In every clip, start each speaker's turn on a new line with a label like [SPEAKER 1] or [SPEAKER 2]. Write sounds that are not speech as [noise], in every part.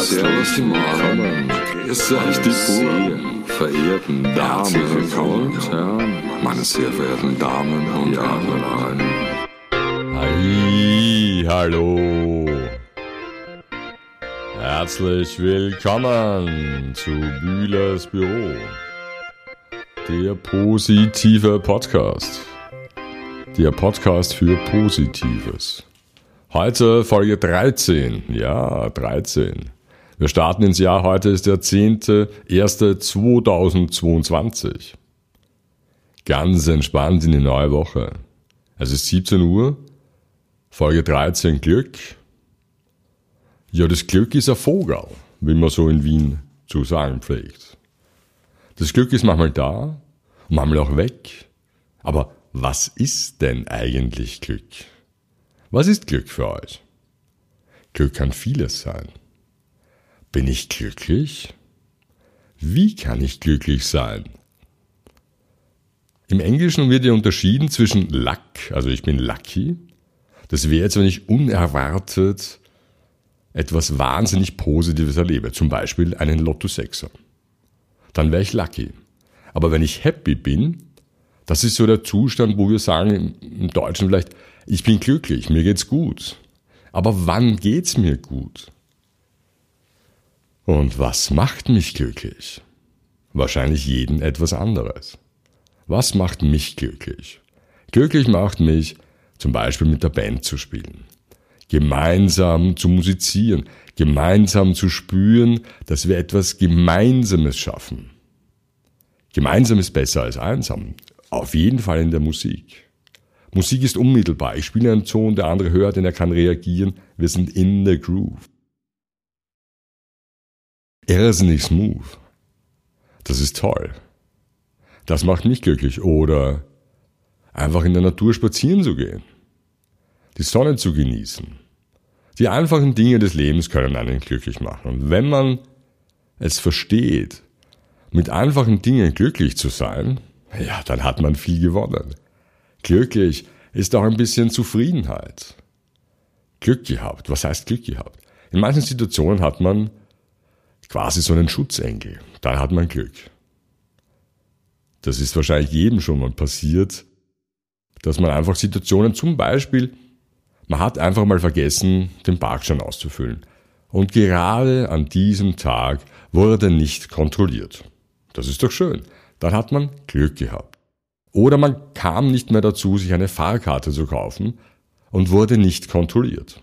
[SPEAKER 1] Servus die Morgen. Grüß euch die Buren. Verehrten Damen und Herren. Meine sehr verehrten Damen und Herren.
[SPEAKER 2] Hi, hallo. Herzlich willkommen zu Bühlers Büro. Der positive Podcast. Der Podcast für Positives. Heute Folge 13. Ja, 13. Wir starten ins Jahr. Heute ist der 10.01.2022. Ganz entspannt in die neue Woche. Es ist 17 Uhr. Folge 13 Glück. Ja, das Glück ist ein Vogel, wie man so in Wien zu sagen pflegt. Das Glück ist manchmal da, manchmal auch weg. Aber was ist denn eigentlich Glück? Was ist Glück für euch? Glück kann vieles sein. Bin ich glücklich? Wie kann ich glücklich sein? Im Englischen wird ja unterschieden zwischen luck, also ich bin lucky. Das wäre jetzt, wenn ich unerwartet etwas wahnsinnig Positives erlebe, zum Beispiel einen Lotto Sechser. Dann wäre ich lucky. Aber wenn ich happy bin, das ist so der Zustand, wo wir sagen im Deutschen vielleicht, ich bin glücklich, mir geht's gut. Aber wann geht's mir gut? Und was macht mich glücklich? Wahrscheinlich jeden etwas anderes. Was macht mich glücklich? Glücklich macht mich, zum Beispiel mit der Band zu spielen. Gemeinsam zu musizieren, gemeinsam zu spüren, dass wir etwas Gemeinsames schaffen. Gemeinsam ist besser als einsam. Auf jeden Fall in der Musik. Musik ist unmittelbar. Ich spiele einen Ton, der andere hört und er kann reagieren. Wir sind in the groove. Irrsinnig smooth. Das ist toll. Das macht mich glücklich. Oder einfach in der Natur spazieren zu gehen. Die Sonne zu genießen. Die einfachen Dinge des Lebens können einen glücklich machen. Und wenn man es versteht, mit einfachen Dingen glücklich zu sein, ja, dann hat man viel gewonnen. Glücklich ist auch ein bisschen Zufriedenheit. Glück gehabt. Was heißt Glück gehabt? In manchen Situationen hat man quasi so einen Schutzengel. Dann hat man Glück. Das ist wahrscheinlich jedem schon mal passiert, dass man einfach Situationen, zum Beispiel, man hat einfach mal vergessen, den Parkschein auszufüllen. Und gerade an diesem Tag wurde nicht kontrolliert. Das ist doch schön. Dann hat man Glück gehabt. Oder man kam nicht mehr dazu, sich eine Fahrkarte zu kaufen und wurde nicht kontrolliert.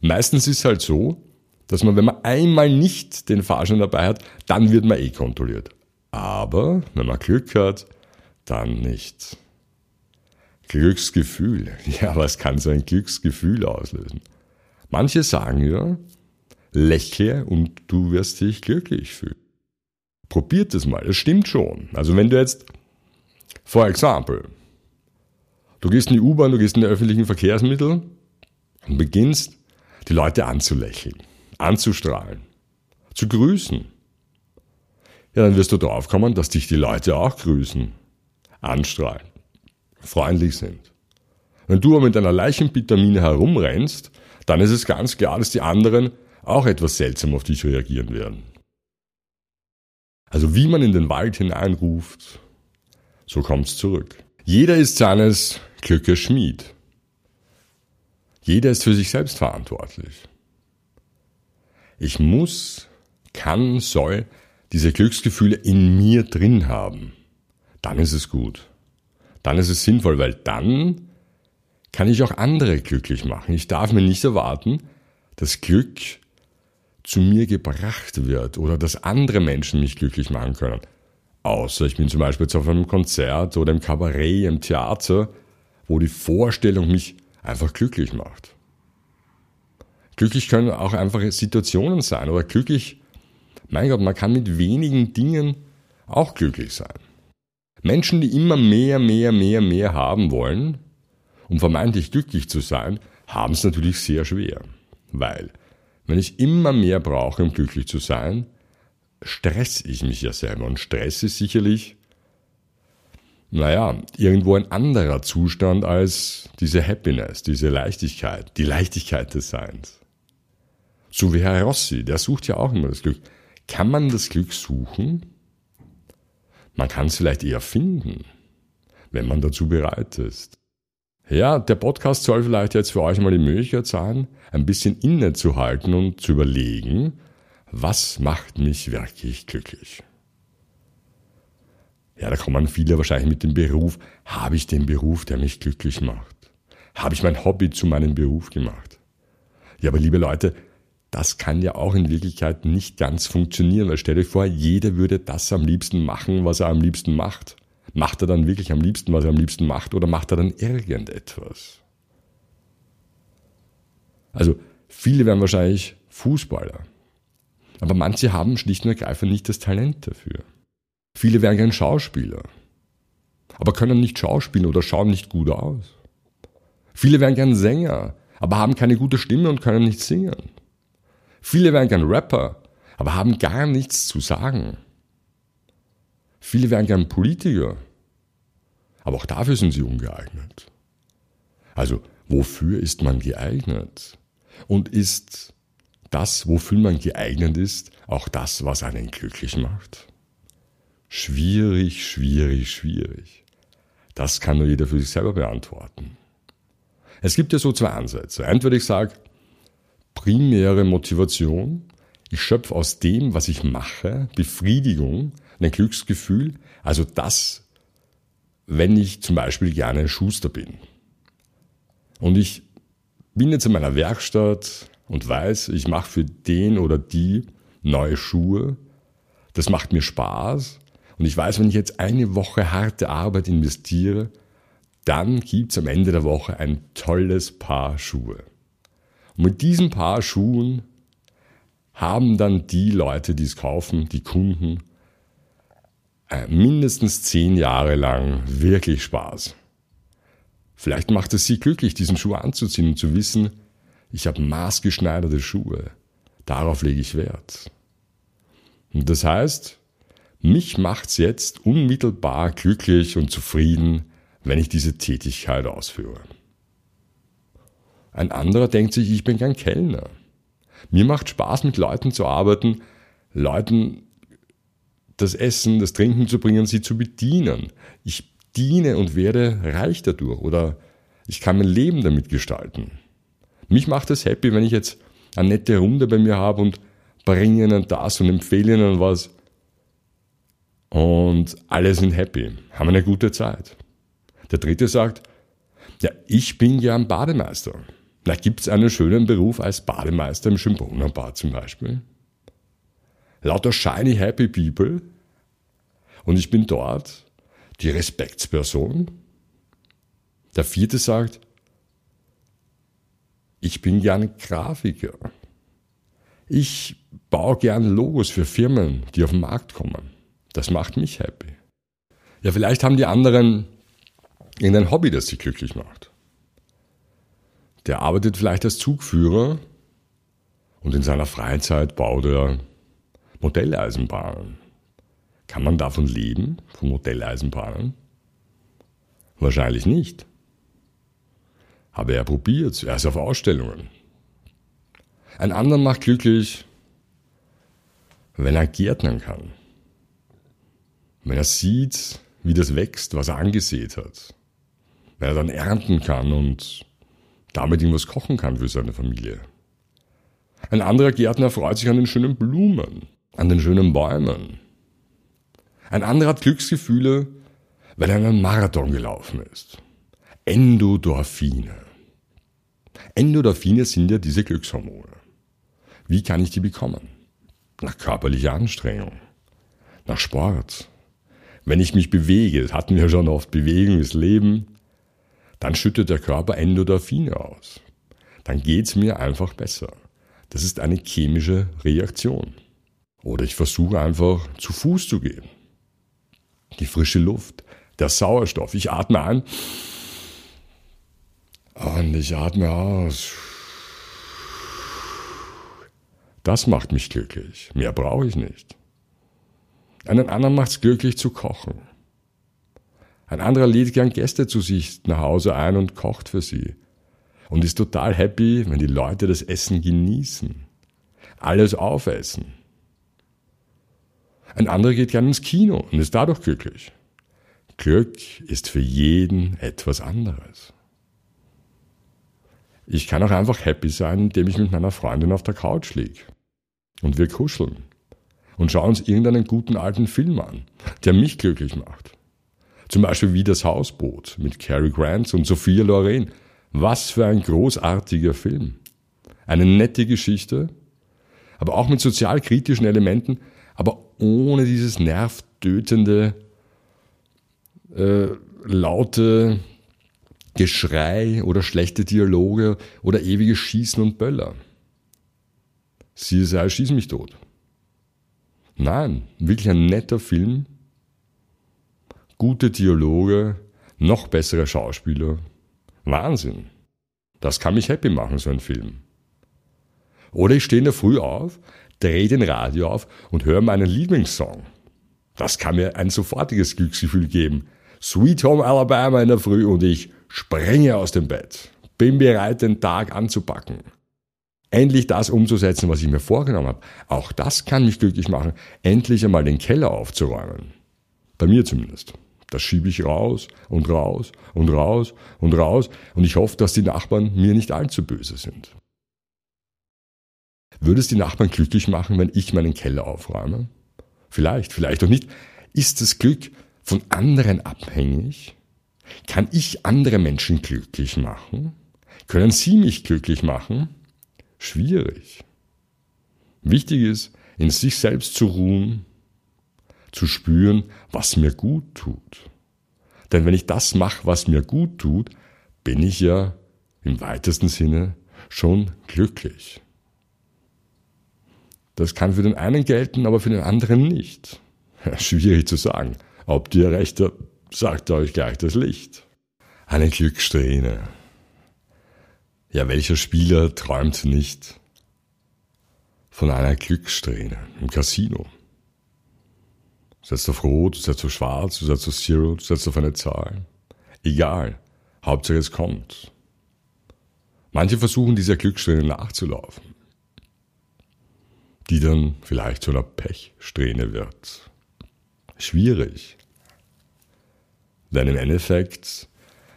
[SPEAKER 2] Meistens ist es halt so, dass man, wenn man einmal nicht den Fahrschein dabei hat, dann wird man eh kontrolliert. Aber wenn man Glück hat, dann nicht. Glücksgefühl. [laughs] Ja, was kann so ein Glücksgefühl auslösen? Manche sagen ja, lächle und du wirst dich glücklich fühlen. Probiert es mal, das stimmt schon. Also wenn du jetzt For example, du gehst in die U-Bahn, du gehst in die öffentlichen Verkehrsmittel und beginnst, die Leute anzulächeln, anzustrahlen, zu grüßen. Ja, dann wirst du drauf kommen, dass dich die Leute auch grüßen, anstrahlen, freundlich sind. Wenn du aber mit einer Leichenvitamine herumrennst, dann ist es ganz klar, dass die anderen auch etwas seltsam auf dich reagieren werden. Also wie man in den Wald hineinruft, so kommt's zurück. Jeder ist seines Glückes Schmied. Jeder ist für sich selbst verantwortlich. Ich muss, kann, soll diese Glücksgefühle in mir drin haben. Dann ist es gut. Dann ist es sinnvoll, weil dann kann ich auch andere glücklich machen. Ich darf mir nicht erwarten, dass Glück zu mir gebracht wird oder dass andere Menschen mich glücklich machen können. Außer ich bin zum Beispiel jetzt auf einem Konzert oder im Kabarett, im Theater, wo die Vorstellung mich einfach glücklich macht. Glücklich können auch einfache Situationen sein oder glücklich, mein Gott, man kann mit wenigen Dingen auch glücklich sein. Menschen, die immer mehr, mehr, mehr, mehr haben wollen, um vermeintlich glücklich zu sein, haben es natürlich sehr schwer. Weil, wenn ich immer mehr brauche, um glücklich zu sein, stress ich mich ja selber. Und Stress ist sicherlich, naja, irgendwo ein anderer Zustand als diese Happiness, diese Leichtigkeit, die Leichtigkeit des Seins. So wie Herr Rossi, der sucht ja auch immer das Glück. Kann man das Glück suchen? Man kann es vielleicht eher finden, wenn man dazu bereit ist. Ja, der Podcast soll vielleicht jetzt für euch mal die Möglichkeit sein, ein bisschen innezuhalten und zu überlegen, was macht mich wirklich glücklich? Ja, da kommen viele wahrscheinlich mit dem Beruf. Habe ich den Beruf, der mich glücklich macht? Habe ich mein Hobby zu meinem Beruf gemacht? Ja, aber liebe Leute, das kann ja auch in Wirklichkeit nicht ganz funktionieren, weil stell euch vor, jeder würde das am liebsten machen, was er am liebsten macht. Macht er dann wirklich am liebsten, was er am liebsten macht, oder macht er dann irgendetwas? Also, viele werden wahrscheinlich Fußballer. Aber manche haben schlicht und ergreifend nicht das Talent dafür. Viele wären gern Schauspieler, aber können nicht schauspielen oder schauen nicht gut aus. Viele wären gern Sänger, aber haben keine gute Stimme und können nicht singen. Viele wären gern Rapper, aber haben gar nichts zu sagen. Viele wären gern Politiker, aber auch dafür sind sie ungeeignet. Also, wofür ist man geeignet? Und ist das, wofür man geeignet ist, auch das, was einen glücklich macht? Schwierig, schwierig, schwierig. Das kann nur jeder für sich selber beantworten. Es gibt ja so zwei Ansätze. Entweder ich sage, primäre Motivation, ich schöpfe aus dem, was ich mache, Befriedigung, ein Glücksgefühl, also das, wenn ich zum Beispiel gerne Schuster bin. Und ich bin jetzt in meiner Werkstatt und weiß, ich mache für den oder die neue Schuhe. Das macht mir Spaß und ich weiß, wenn ich jetzt eine Woche harte Arbeit investiere, dann gibt's am Ende der Woche ein tolles Paar Schuhe. Und mit diesem Paar Schuhen haben dann die Leute, die es kaufen, die Kunden, äh, mindestens zehn Jahre lang wirklich Spaß. Vielleicht macht es sie glücklich, diesen Schuh anzuziehen und zu wissen, ich habe maßgeschneiderte Schuhe. Darauf lege ich Wert. Und das heißt, mich macht's jetzt unmittelbar glücklich und zufrieden, wenn ich diese Tätigkeit ausführe. Ein anderer denkt sich, ich bin kein Kellner. Mir macht Spaß, mit Leuten zu arbeiten, Leuten das Essen, das Trinken zu bringen, sie zu bedienen. Ich diene und werde reich dadurch oder ich kann mein Leben damit gestalten. Mich macht es happy, wenn ich jetzt eine nette Runde bei mir habe und bringe ihnen das und empfehle ihnen was und alle sind happy, haben eine gute Zeit. Der dritte sagt, ja, ich bin ja ein Bademeister. Da gibt es einen schönen Beruf als Bademeister im Schönbrunner zum Beispiel. Lauter shiny happy people. Und ich bin dort die Respektsperson. Der vierte sagt, ich bin gern Grafiker. Ich baue gern Logos für Firmen, die auf den Markt kommen. Das macht mich happy. Ja, vielleicht haben die anderen irgendein Hobby, das sie glücklich macht. Der arbeitet vielleicht als Zugführer und in seiner Freizeit baut er Modelleisenbahnen. Kann man davon leben, von Modelleisenbahnen? Wahrscheinlich nicht. Aber er probiert, er ist auf Ausstellungen. Ein anderer macht glücklich, wenn er gärtnern kann. Wenn er sieht, wie das wächst, was er angesät hat. Wenn er dann ernten kann und damit irgendwas kochen kann für seine Familie. Ein anderer Gärtner freut sich an den schönen Blumen, an den schönen Bäumen. Ein anderer hat Glücksgefühle, weil er einen Marathon gelaufen ist. Endodorphine. Endorphine sind ja diese Glückshormone. Wie kann ich die bekommen? Nach körperlicher Anstrengung, nach Sport, wenn ich mich bewege, das hatten wir schon oft, Bewegung ist Leben, dann schüttet der Körper Endorphine aus. Dann geht's mir einfach besser. Das ist eine chemische Reaktion. Oder ich versuche einfach zu Fuß zu gehen. Die frische Luft, der Sauerstoff. Ich atme ein und ich atme aus. Das macht mich glücklich. Mehr brauche ich nicht. Einen anderen macht es glücklich zu kochen. Ein anderer lädt gern Gäste zu sich nach Hause ein und kocht für sie. Und ist total happy, wenn die Leute das Essen genießen. alles aufessen. Ein anderer geht gern ins Kino und ist dadurch glücklich. Glück ist für jeden etwas anderes. Ich kann auch einfach happy sein, indem ich mit meiner Freundin auf der Couch liege. Und wir kuscheln. Und schauen uns irgendeinen guten alten Film an, der mich glücklich macht. Zum Beispiel wie das Hausboot mit Cary Grant und Sophia Loren. Was für ein großartiger Film. Eine nette Geschichte, aber auch mit sozialkritischen Elementen, aber ohne dieses nervtötende, äh, laute Geschrei oder schlechte Dialoge oder ewige Schießen und Böller. CSI schieß mich tot. Nein, wirklich ein netter Film. Gute Dialoge, noch bessere Schauspieler. Wahnsinn. Das kann mich happy machen, so ein Film. Oder ich stehe in der Früh auf, drehe den Radio auf und höre meinen Lieblingssong. Das kann mir ein sofortiges Glücksgefühl geben. Sweet Home Alabama in der Früh und ich sprenge aus dem Bett. Bin bereit, den Tag anzupacken. Endlich das umzusetzen, was ich mir vorgenommen habe. Auch das kann mich glücklich machen, endlich einmal den Keller aufzuräumen. Bei mir zumindest. Das schiebe ich raus und raus und raus und raus und ich hoffe, dass die Nachbarn mir nicht allzu böse sind. Würde es die Nachbarn glücklich machen, wenn ich meinen Keller aufräume? Vielleicht, vielleicht auch nicht. Ist das Glück von anderen abhängig? Kann ich andere Menschen glücklich machen? Können sie mich glücklich machen? Schwierig. Wichtig ist, in sich selbst zu ruhen, zu spüren, was mir gut tut. Denn wenn ich das mache, was mir gut tut, bin ich ja im weitesten Sinne schon glücklich. Das kann für den einen gelten, aber für den anderen nicht. [laughs] Schwierig zu sagen. Ob dir recht habt, sagt euch gleich das Licht. Eine Glückssträhne. Ja, welcher Spieler träumt nicht von einer Glückssträhne im Casino? Du setzt auf Rot, du setzt auf Schwarz, du setzt auf Zero, du setzt auf eine Zahl. Egal. Hauptsache es kommt. Manche versuchen dieser Glückssträhne nachzulaufen die dann vielleicht zu einer Pechsträhne wird. Schwierig. Denn im Endeffekt,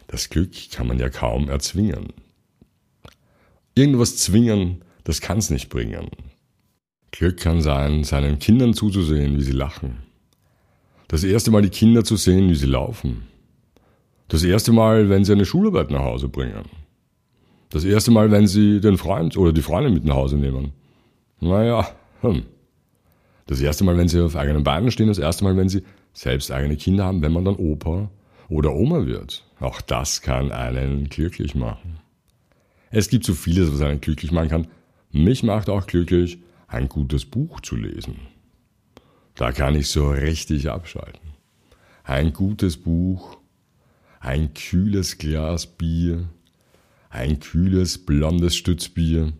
[SPEAKER 2] das Glück kann man ja kaum erzwingen. Irgendwas zwingen, das kann es nicht bringen. Glück kann sein, seinen Kindern zuzusehen, wie sie lachen. Das erste Mal die Kinder zu sehen, wie sie laufen. Das erste Mal, wenn sie eine Schularbeit nach Hause bringen. Das erste Mal, wenn sie den Freund oder die Freundin mit nach Hause nehmen. Naja, hm. Das erste Mal, wenn sie auf eigenen Beinen stehen, das erste Mal, wenn sie selbst eigene Kinder haben, wenn man dann Opa oder Oma wird. Auch das kann einen glücklich machen. Es gibt so vieles, was einen glücklich machen kann. Mich macht auch glücklich, ein gutes Buch zu lesen. Da kann ich so richtig abschalten. Ein gutes Buch, ein kühles Glas Bier, ein kühles blondes Stützbier,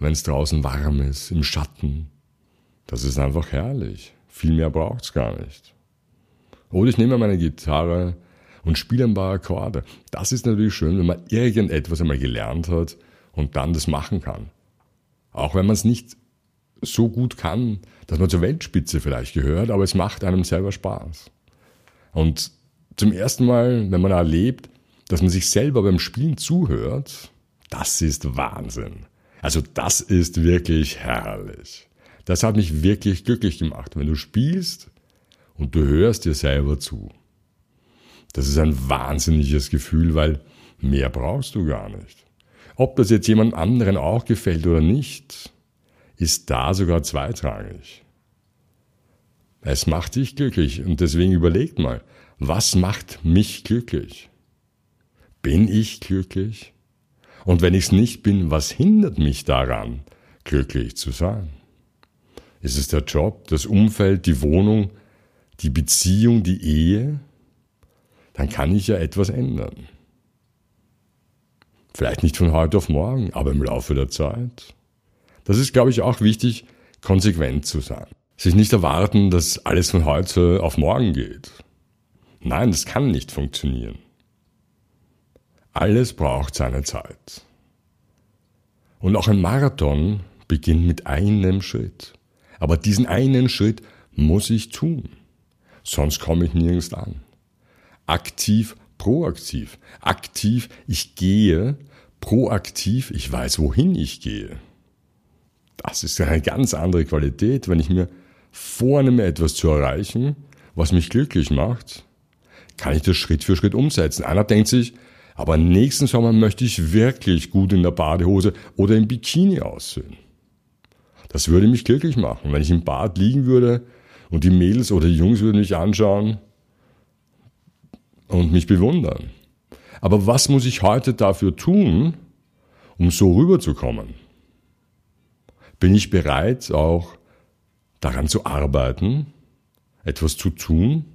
[SPEAKER 2] wenn es draußen warm ist, im Schatten. Das ist einfach herrlich. Viel mehr braucht's gar nicht. Oder ich nehme meine Gitarre und spiele ein paar Akkorde. Das ist natürlich schön, wenn man irgendetwas einmal gelernt hat und dann das machen kann. Auch wenn man es nicht so gut kann, dass man zur Weltspitze vielleicht gehört, aber es macht einem selber Spaß. Und zum ersten Mal, wenn man erlebt, dass man sich selber beim Spielen zuhört, das ist Wahnsinn. Also das ist wirklich herrlich. Das hat mich wirklich glücklich gemacht, wenn du spielst und du hörst dir selber zu. Das ist ein wahnsinniges Gefühl, weil mehr brauchst du gar nicht. Ob das jetzt jemand anderen auch gefällt oder nicht, ist da sogar zweitrangig. Es macht dich glücklich und deswegen überlegt mal, was macht mich glücklich? Bin ich glücklich? Und wenn ich es nicht bin, was hindert mich daran, glücklich zu sein? Ist es der Job, das Umfeld, die Wohnung, die Beziehung, die Ehe? Dann kann ich ja etwas ändern. Vielleicht nicht von heute auf morgen, aber im Laufe der Zeit. Das ist, glaube ich, auch wichtig, konsequent zu sein. Sich nicht erwarten, dass alles von heute auf morgen geht. Nein, das kann nicht funktionieren. Alles braucht seine Zeit. Und auch ein Marathon beginnt mit einem Schritt. Aber diesen einen Schritt muss ich tun. Sonst komme ich nirgends an. Aktiv, proaktiv. Aktiv, ich gehe. Proaktiv, ich weiß, wohin ich gehe. Das ist eine ganz andere Qualität, wenn ich mir vornehme, etwas zu erreichen, was mich glücklich macht, kann ich das Schritt für Schritt umsetzen. Einer denkt sich, aber nächsten Sommer möchte ich wirklich gut in der Badehose oder im Bikini aussehen. Das würde mich glücklich machen, wenn ich im Bad liegen würde und die Mädels oder die Jungs würden mich anschauen und mich bewundern. Aber was muss ich heute dafür tun, um so rüberzukommen? Bin ich bereit, auch daran zu arbeiten, etwas zu tun?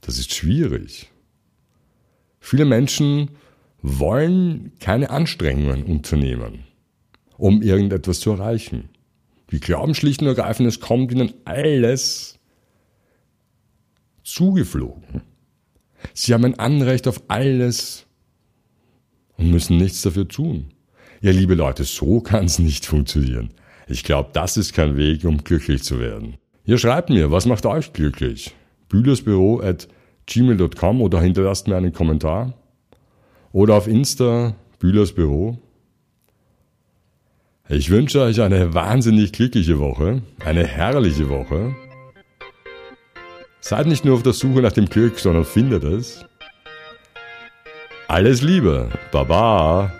[SPEAKER 2] Das ist schwierig. Viele Menschen wollen keine Anstrengungen unternehmen, um irgendetwas zu erreichen. Die glauben schlicht und ergreifend, es kommt ihnen alles zugeflogen. Sie haben ein Anrecht auf alles und müssen nichts dafür tun. Ja, liebe Leute, so kann es nicht funktionieren. Ich glaube, das ist kein Weg, um glücklich zu werden. Ihr schreibt mir, was macht euch glücklich? Bühlersbüro at gmail.com oder hinterlasst mir einen Kommentar. Oder auf Insta, Bühlersbüro. Ich wünsche euch eine wahnsinnig glückliche Woche, eine herrliche Woche. Seid nicht nur auf der Suche nach dem Glück, sondern findet es. Alles Liebe, Baba.